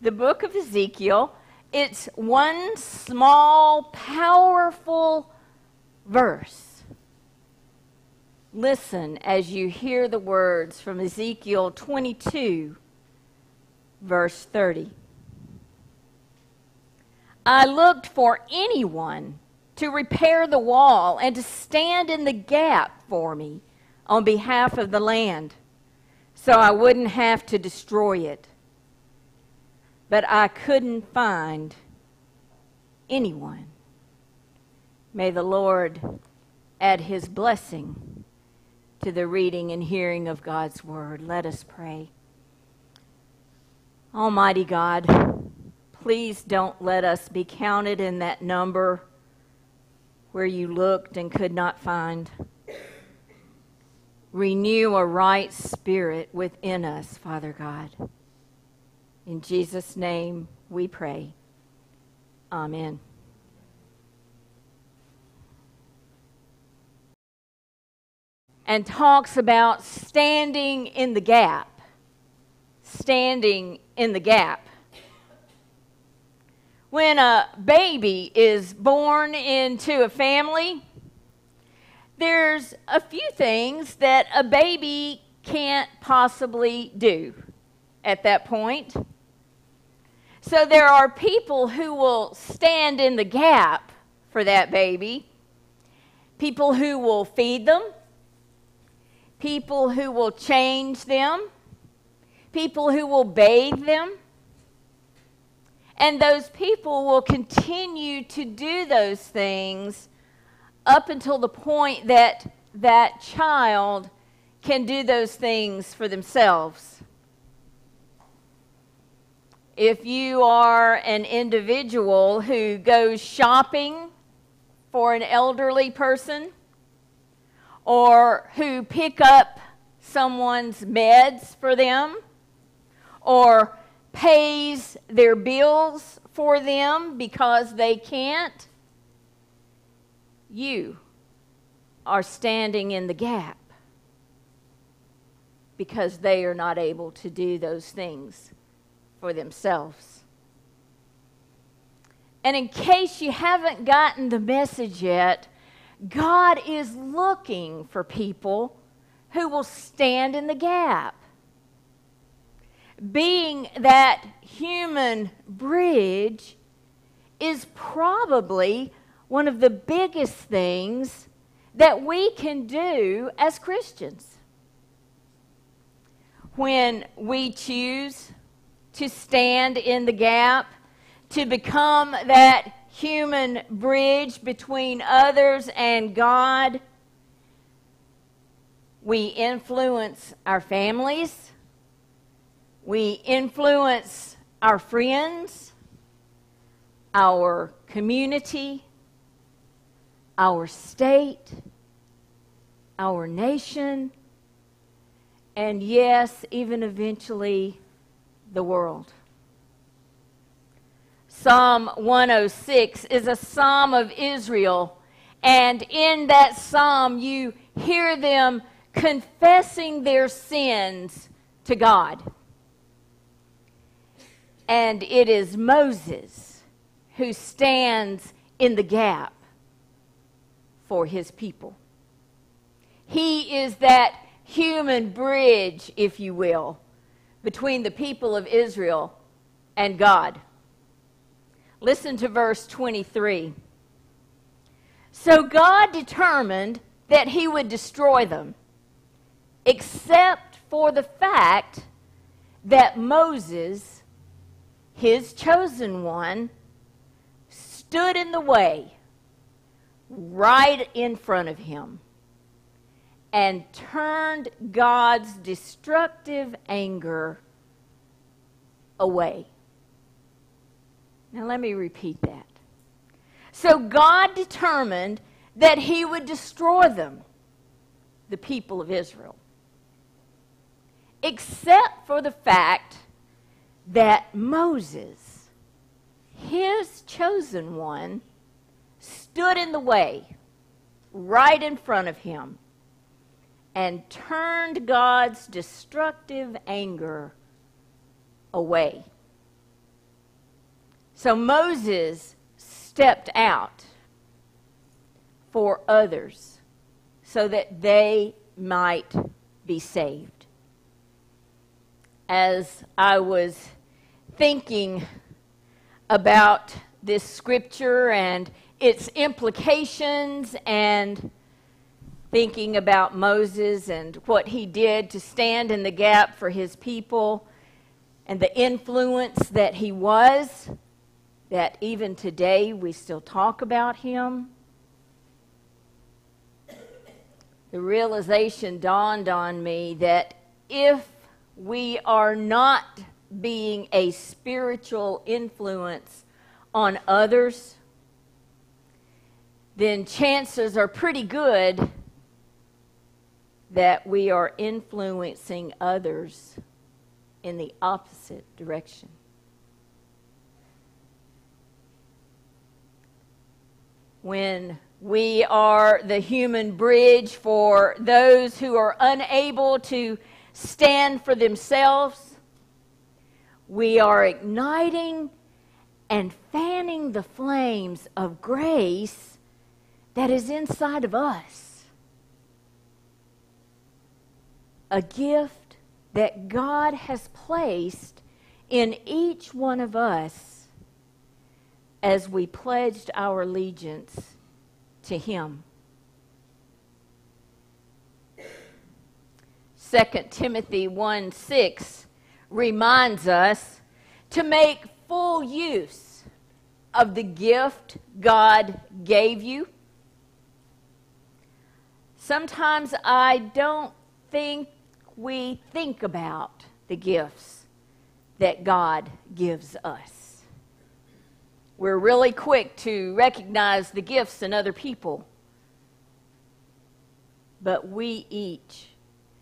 the book of Ezekiel. It's one small, powerful verse. Listen as you hear the words from Ezekiel 22, verse 30. I looked for anyone to repair the wall and to stand in the gap for me on behalf of the land so I wouldn't have to destroy it. But I couldn't find anyone. May the Lord add his blessing to the reading and hearing of God's word. Let us pray. Almighty God, please don't let us be counted in that number where you looked and could not find. Renew a right spirit within us, Father God. In Jesus' name we pray. Amen. And talks about standing in the gap. Standing in the gap. When a baby is born into a family, there's a few things that a baby can't possibly do at that point. So there are people who will stand in the gap for that baby, people who will feed them, people who will change them, people who will bathe them. And those people will continue to do those things up until the point that that child can do those things for themselves. If you are an individual who goes shopping for an elderly person or who pick up someone's meds for them or pays their bills for them because they can't, you are standing in the gap because they are not able to do those things for themselves. And in case you haven't gotten the message yet, God is looking for people who will stand in the gap. Being that human bridge is probably one of the biggest things that we can do as Christians. When we choose to stand in the gap, to become that human bridge between others and God, we influence our families, we influence our friends, our community, our state, our nation, and yes, even eventually the world. Psalm 106 is a psalm of Israel, and in that psalm, you hear them confessing their sins to God. And it is Moses who stands in the gap for his people. He is that human bridge, if you will, between the people of Israel and God. Listen to verse 23. So God determined that he would destroy them, except for the fact that Moses, his chosen one, stood in the way right in front of him and turned God's destructive anger away. Now, let me repeat that. So, God determined that He would destroy them, the people of Israel, except for the fact that Moses, His chosen one, stood in the way right in front of him and turned God's destructive anger away. So Moses stepped out for others so that they might be saved. As I was thinking about this scripture and its implications and thinking about Moses and what he did to stand in the gap for his people and the influence that he was, that even today we still talk about him. The realization dawned on me that if we are not being a spiritual influence on others, then chances are pretty good that we are influencing others in the opposite direction. When we are the human bridge for those who are unable to stand for themselves, we are igniting and fanning the flames of grace that is inside of us. A gift that God has placed in each one of us as we pledged our allegiance to Him. 2 Timothy 1 6 reminds us to make full use of the gift God gave you. Sometimes I don't think we think about the gifts that God gives us. We're really quick to recognize the gifts in other people, but we each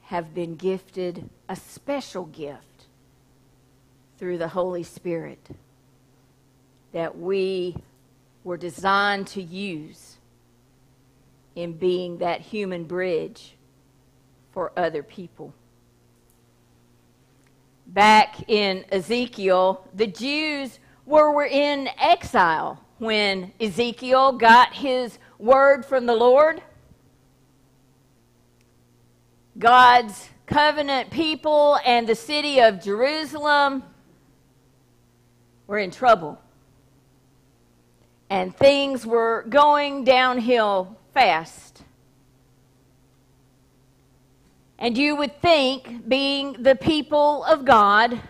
have been gifted a special gift through the Holy Spirit that we were designed to use in being that human bridge for other people. Back in Ezekiel, the Jews were, in exile when Ezekiel got his word from the Lord. God's covenant people and the city of Jerusalem were in trouble. And things were going downhill fast. And you would think, being the people of God,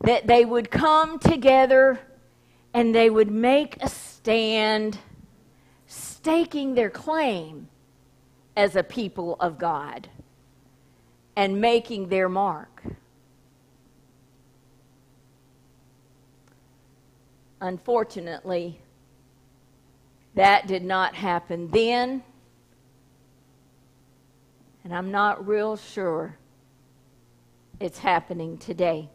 that they would come together and they would make a stand, staking their claim as a people of God and making their mark. Unfortunately, that did not happen then, and I'm not real sure it's happening today.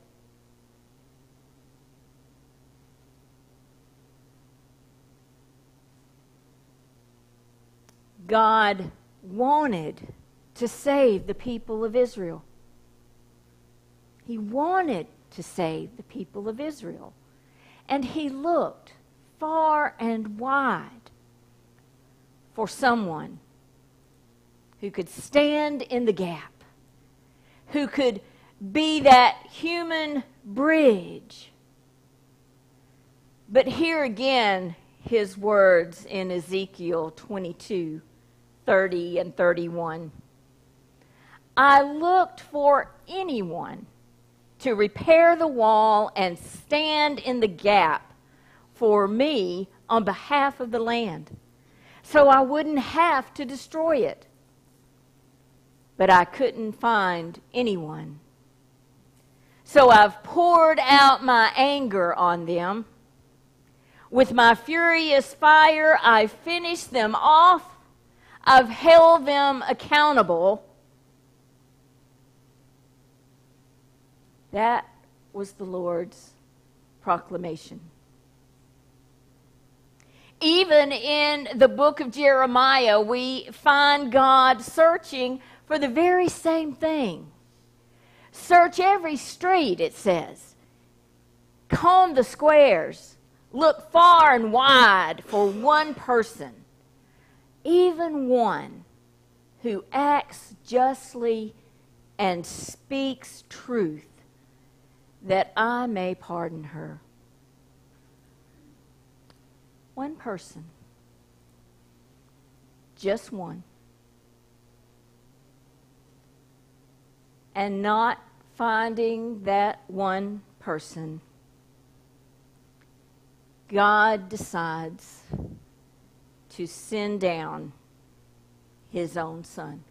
God wanted to save the people of Israel. He wanted to save the people of Israel. And he looked far and wide for someone who could stand in the gap, who could be that human bridge. But here again, his words in Ezekiel 22 30 and 31. I looked for anyone to repair the wall and stand in the gap for me on behalf of the land, so I wouldn't have to destroy it. But I couldn't find anyone. So I've poured out my anger on them. With my furious fire, I finished them off. I've held them accountable That was the Lord's proclamation. Even in the book of Jeremiah, we find God searching for the very same thing. Search every street, it says. Comb the squares. look far and wide for one person, even one who acts justly and speaks truth, that I may pardon her. One person. Just one. And not finding that one person, God decides to send down his own son.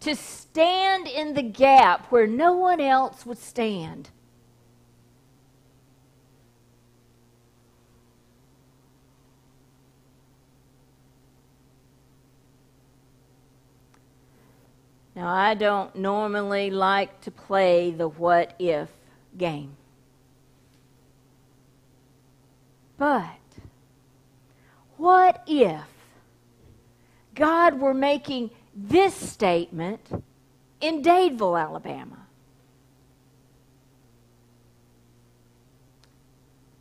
To stand in the gap where no one else would stand. Now, I don't normally like to play the what if game. But what if God were making this statement in Dadeville, Alabama?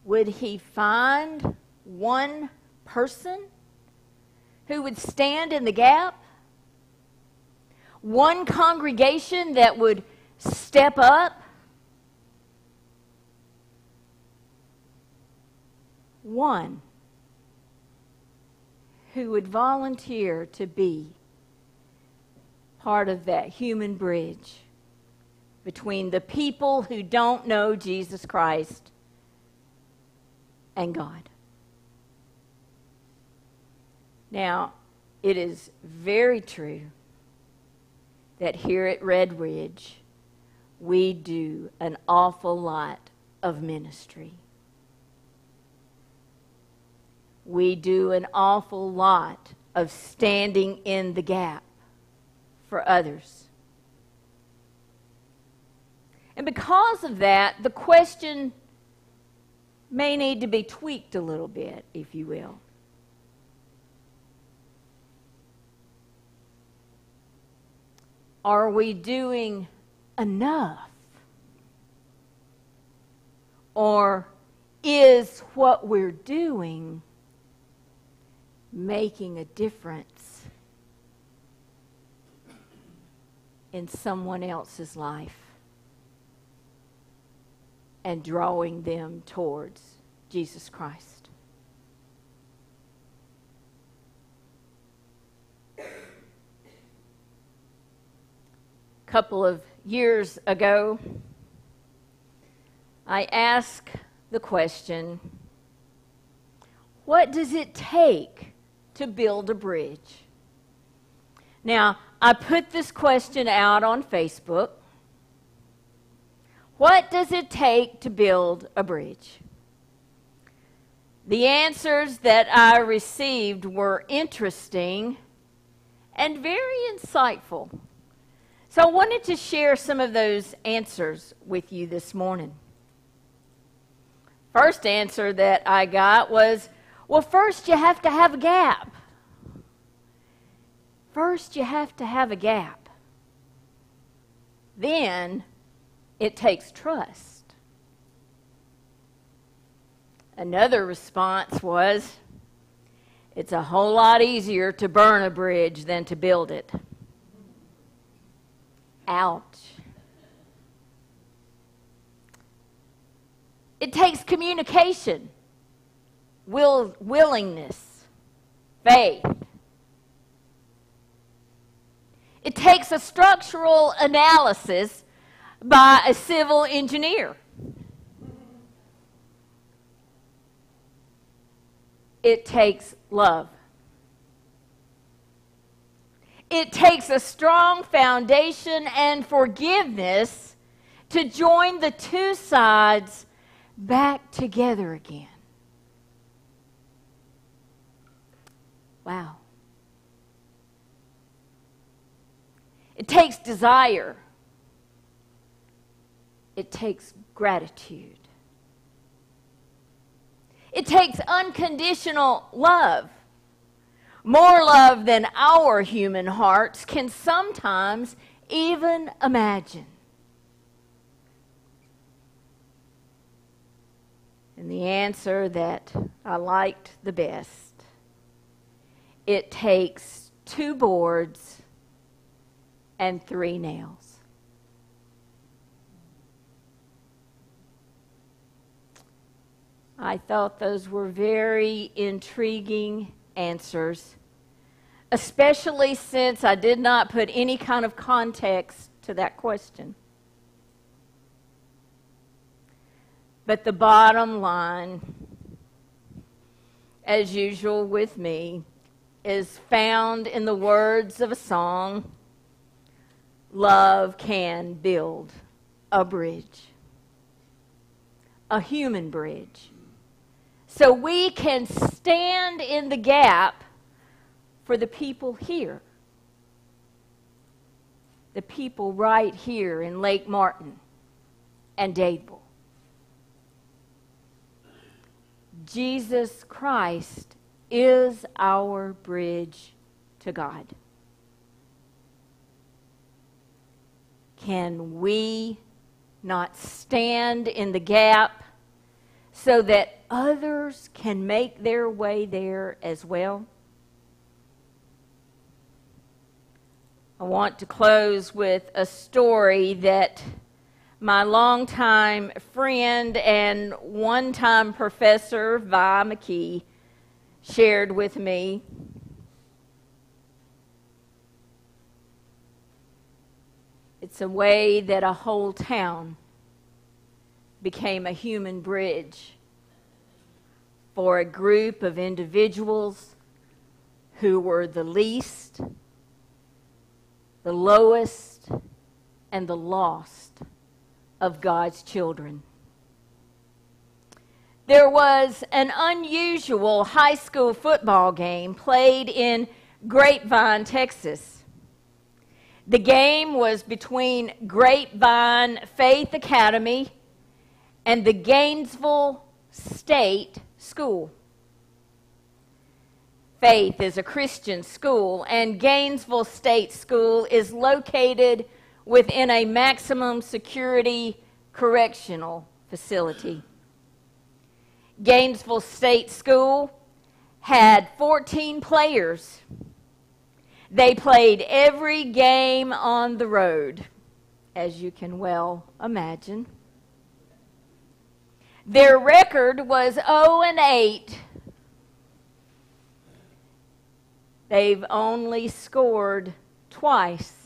Would he find one person who would stand in the gap? One congregation that would step up? One who would volunteer to be part of that human bridge between the people who don't know Jesus Christ and God. Now, it is very true that here at Red Ridge, we do an awful lot of ministry. we do an awful lot of standing in the gap for others. And because of that, the question may need to be tweaked a little bit, if you will. Are we doing enough? Or is what we're doing making a difference in someone else's life and drawing them towards Jesus Christ. A couple of years ago, I asked the question what does it take to build a bridge? Now, I put this question out on Facebook. What does it take to build a bridge? The answers that I received were interesting and very insightful. So I wanted to share some of those answers with you this morning. First answer that I got was well, first you have to have a gap. First you have to have a gap. Then it takes trust. Another response was it's a whole lot easier to burn a bridge than to build it. Ouch. It takes communication will, willingness, faith. It takes a structural analysis by a civil engineer. It takes love. It takes a strong foundation and forgiveness to join the two sides back together again. Wow. It takes desire. It takes gratitude. It takes unconditional love. More love than our human hearts can sometimes even imagine. And the answer that I liked the best it takes two boards and three nails. I thought those were very intriguing answers, especially since I did not put any kind of context to that question. But the bottom line, as usual with me, is found in the words of a song Love can build a bridge, a human bridge. So we can stand in the gap for the people here, the people right here in Lake Martin and Dadeville. Jesus Christ is our bridge to God. Can we not stand in the gap so that others can make their way there as well? I want to close with a story that my longtime friend and one time professor, Vi McKee, shared with me. It's a way that a whole town became a human bridge for a group of individuals who were the least, the lowest, and the lost of God's children. There was an unusual high school football game played in Grapevine, Texas. The game was between Grapevine Faith Academy and the Gainesville State School. Faith is a Christian school, and Gainesville State School is located within a maximum security correctional facility. Gainesville State School had 14 players. They played every game on the road, as you can well imagine. Their record was 0 and 8. They've only scored twice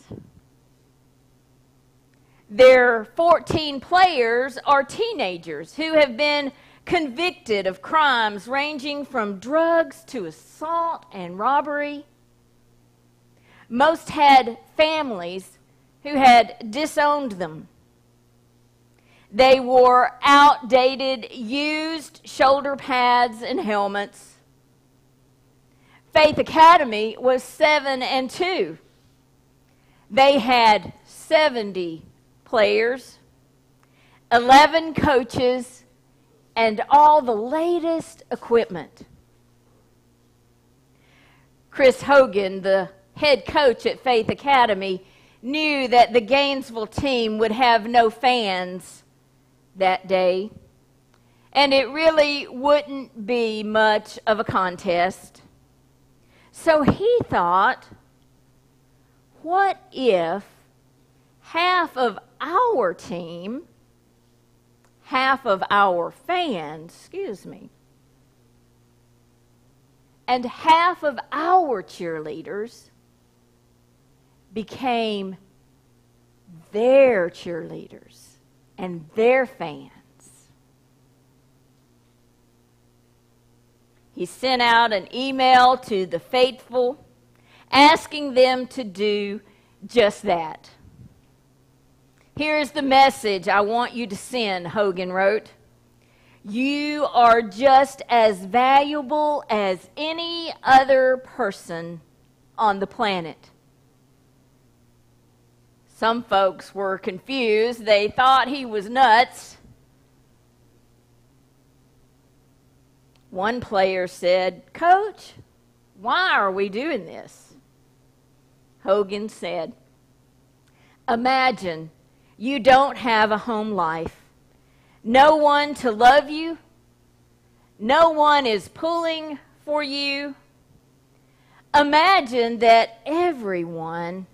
their 14 players are teenagers who have been convicted of crimes ranging from drugs to assault and robbery. Most had families who had disowned them. They wore outdated, used shoulder pads and helmets. Faith Academy was 7 and 2. They had 70 players, 11 coaches, and all the latest equipment. Kris Hogan, the head coach at Faith Academy, knew that the Gainesville team would have no fans that day, and it really wouldn't be much of a contest. So he thought, what if half of our team, half of our fans, excuse me, and half of our cheerleaders became their cheerleaders and their fans. He sent out an email to the faithful asking them to do just that. Here's the message I want you to send, Hogan wrote. You are just as valuable as any other person on the planet. Some folks were confused. They thought he was nuts. One player said, Coach, why are we doing this? Hogan said, Imagine you don't have a home life, no one to love you, no one is pulling for you. Imagine that everyone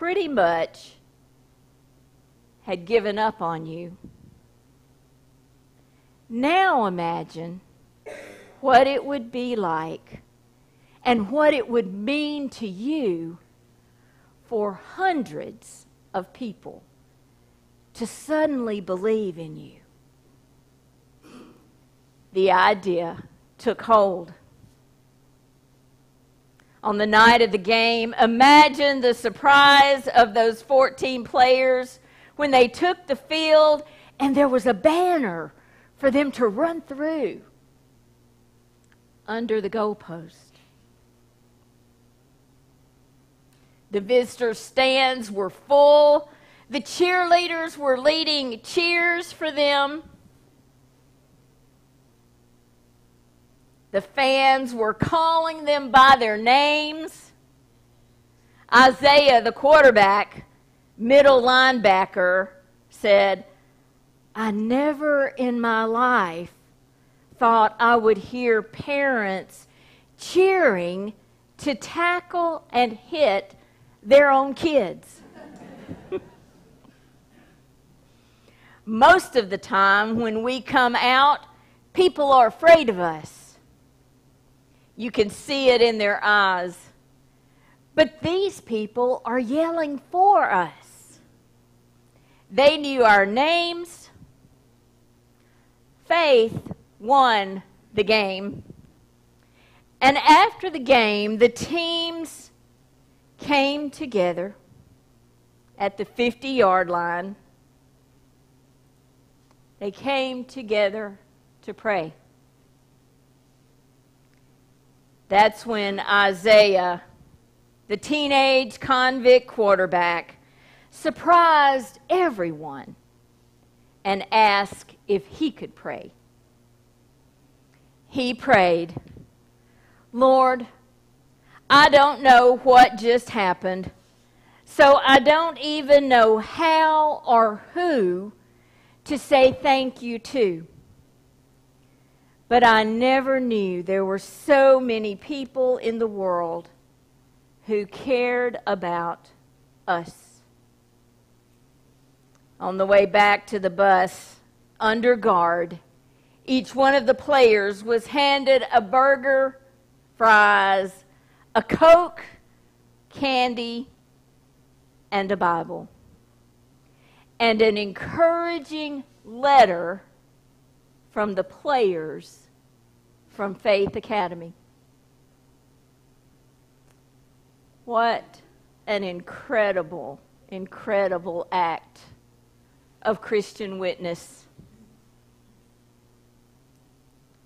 pretty much had given up on you. Now imagine what it would be like and what it would mean to you for hundreds of people to suddenly believe in you. The idea took hold. On the night of the game, imagine the surprise of those 14 players when they took the field and there was a banner for them to run through under the goalpost. The visitor stands were full. The cheerleaders were leading cheers for them. The fans were calling them by their names. Isaiah, the quarterback, middle linebacker, said, I never in my life thought I would hear parents cheering to tackle and hit their own kids. Most of the time, when we come out, people are afraid of us. You can see it in their eyes. But these people are yelling for us. They knew our names. Faith won the game. And after the game, the teams came together at the 50 yard line. They came together to pray. That's when Isaiah, the teenage convict quarterback, surprised everyone and asked if he could pray. He prayed, Lord, I don't know what just happened. So I don't even know how or who to say thank you to. But I never knew there were so many people in the world who cared about us. On the way back to the bus, under guard, each one of the players was handed a burger, fries, a Coke, candy, and a Bible. And an encouraging letter from the players from Faith Academy. What an incredible, incredible act of Christian witness.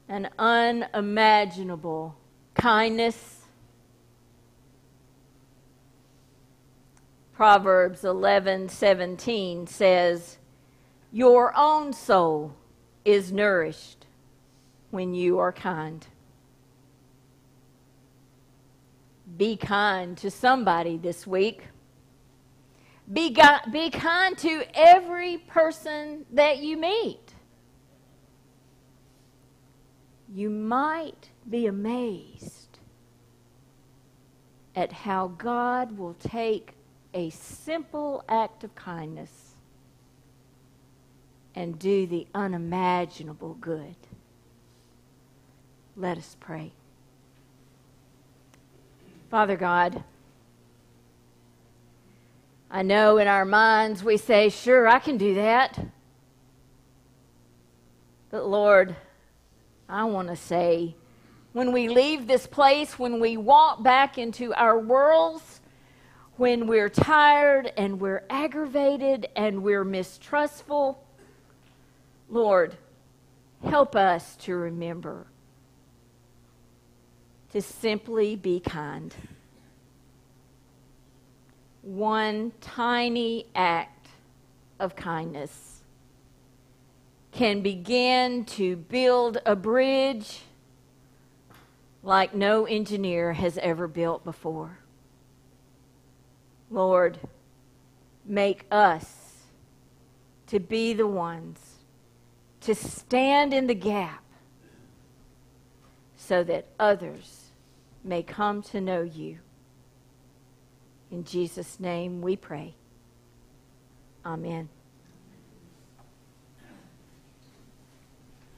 An unimaginable kindness Proverbs 11:17 says, "Your own soul is nourished when you are kind." Be kind to somebody this week. Be, be kind to every person that you meet. You might be amazed at how God will take a simple act of kindness and do the unimaginable good. Let us pray. Father God, I know in our minds we say, sure, I can do that. But Lord, I want to say, when we leave this place, when we walk back into our worlds, when we're tired and we're aggravated and we're mistrustful, Lord, help us to remember to simply be kind. One tiny act of kindness can begin to build a bridge like no engineer has ever built before. Lord, make us to be the ones to stand in the gap so that others may come to know you. In Jesus' name we pray. Amen.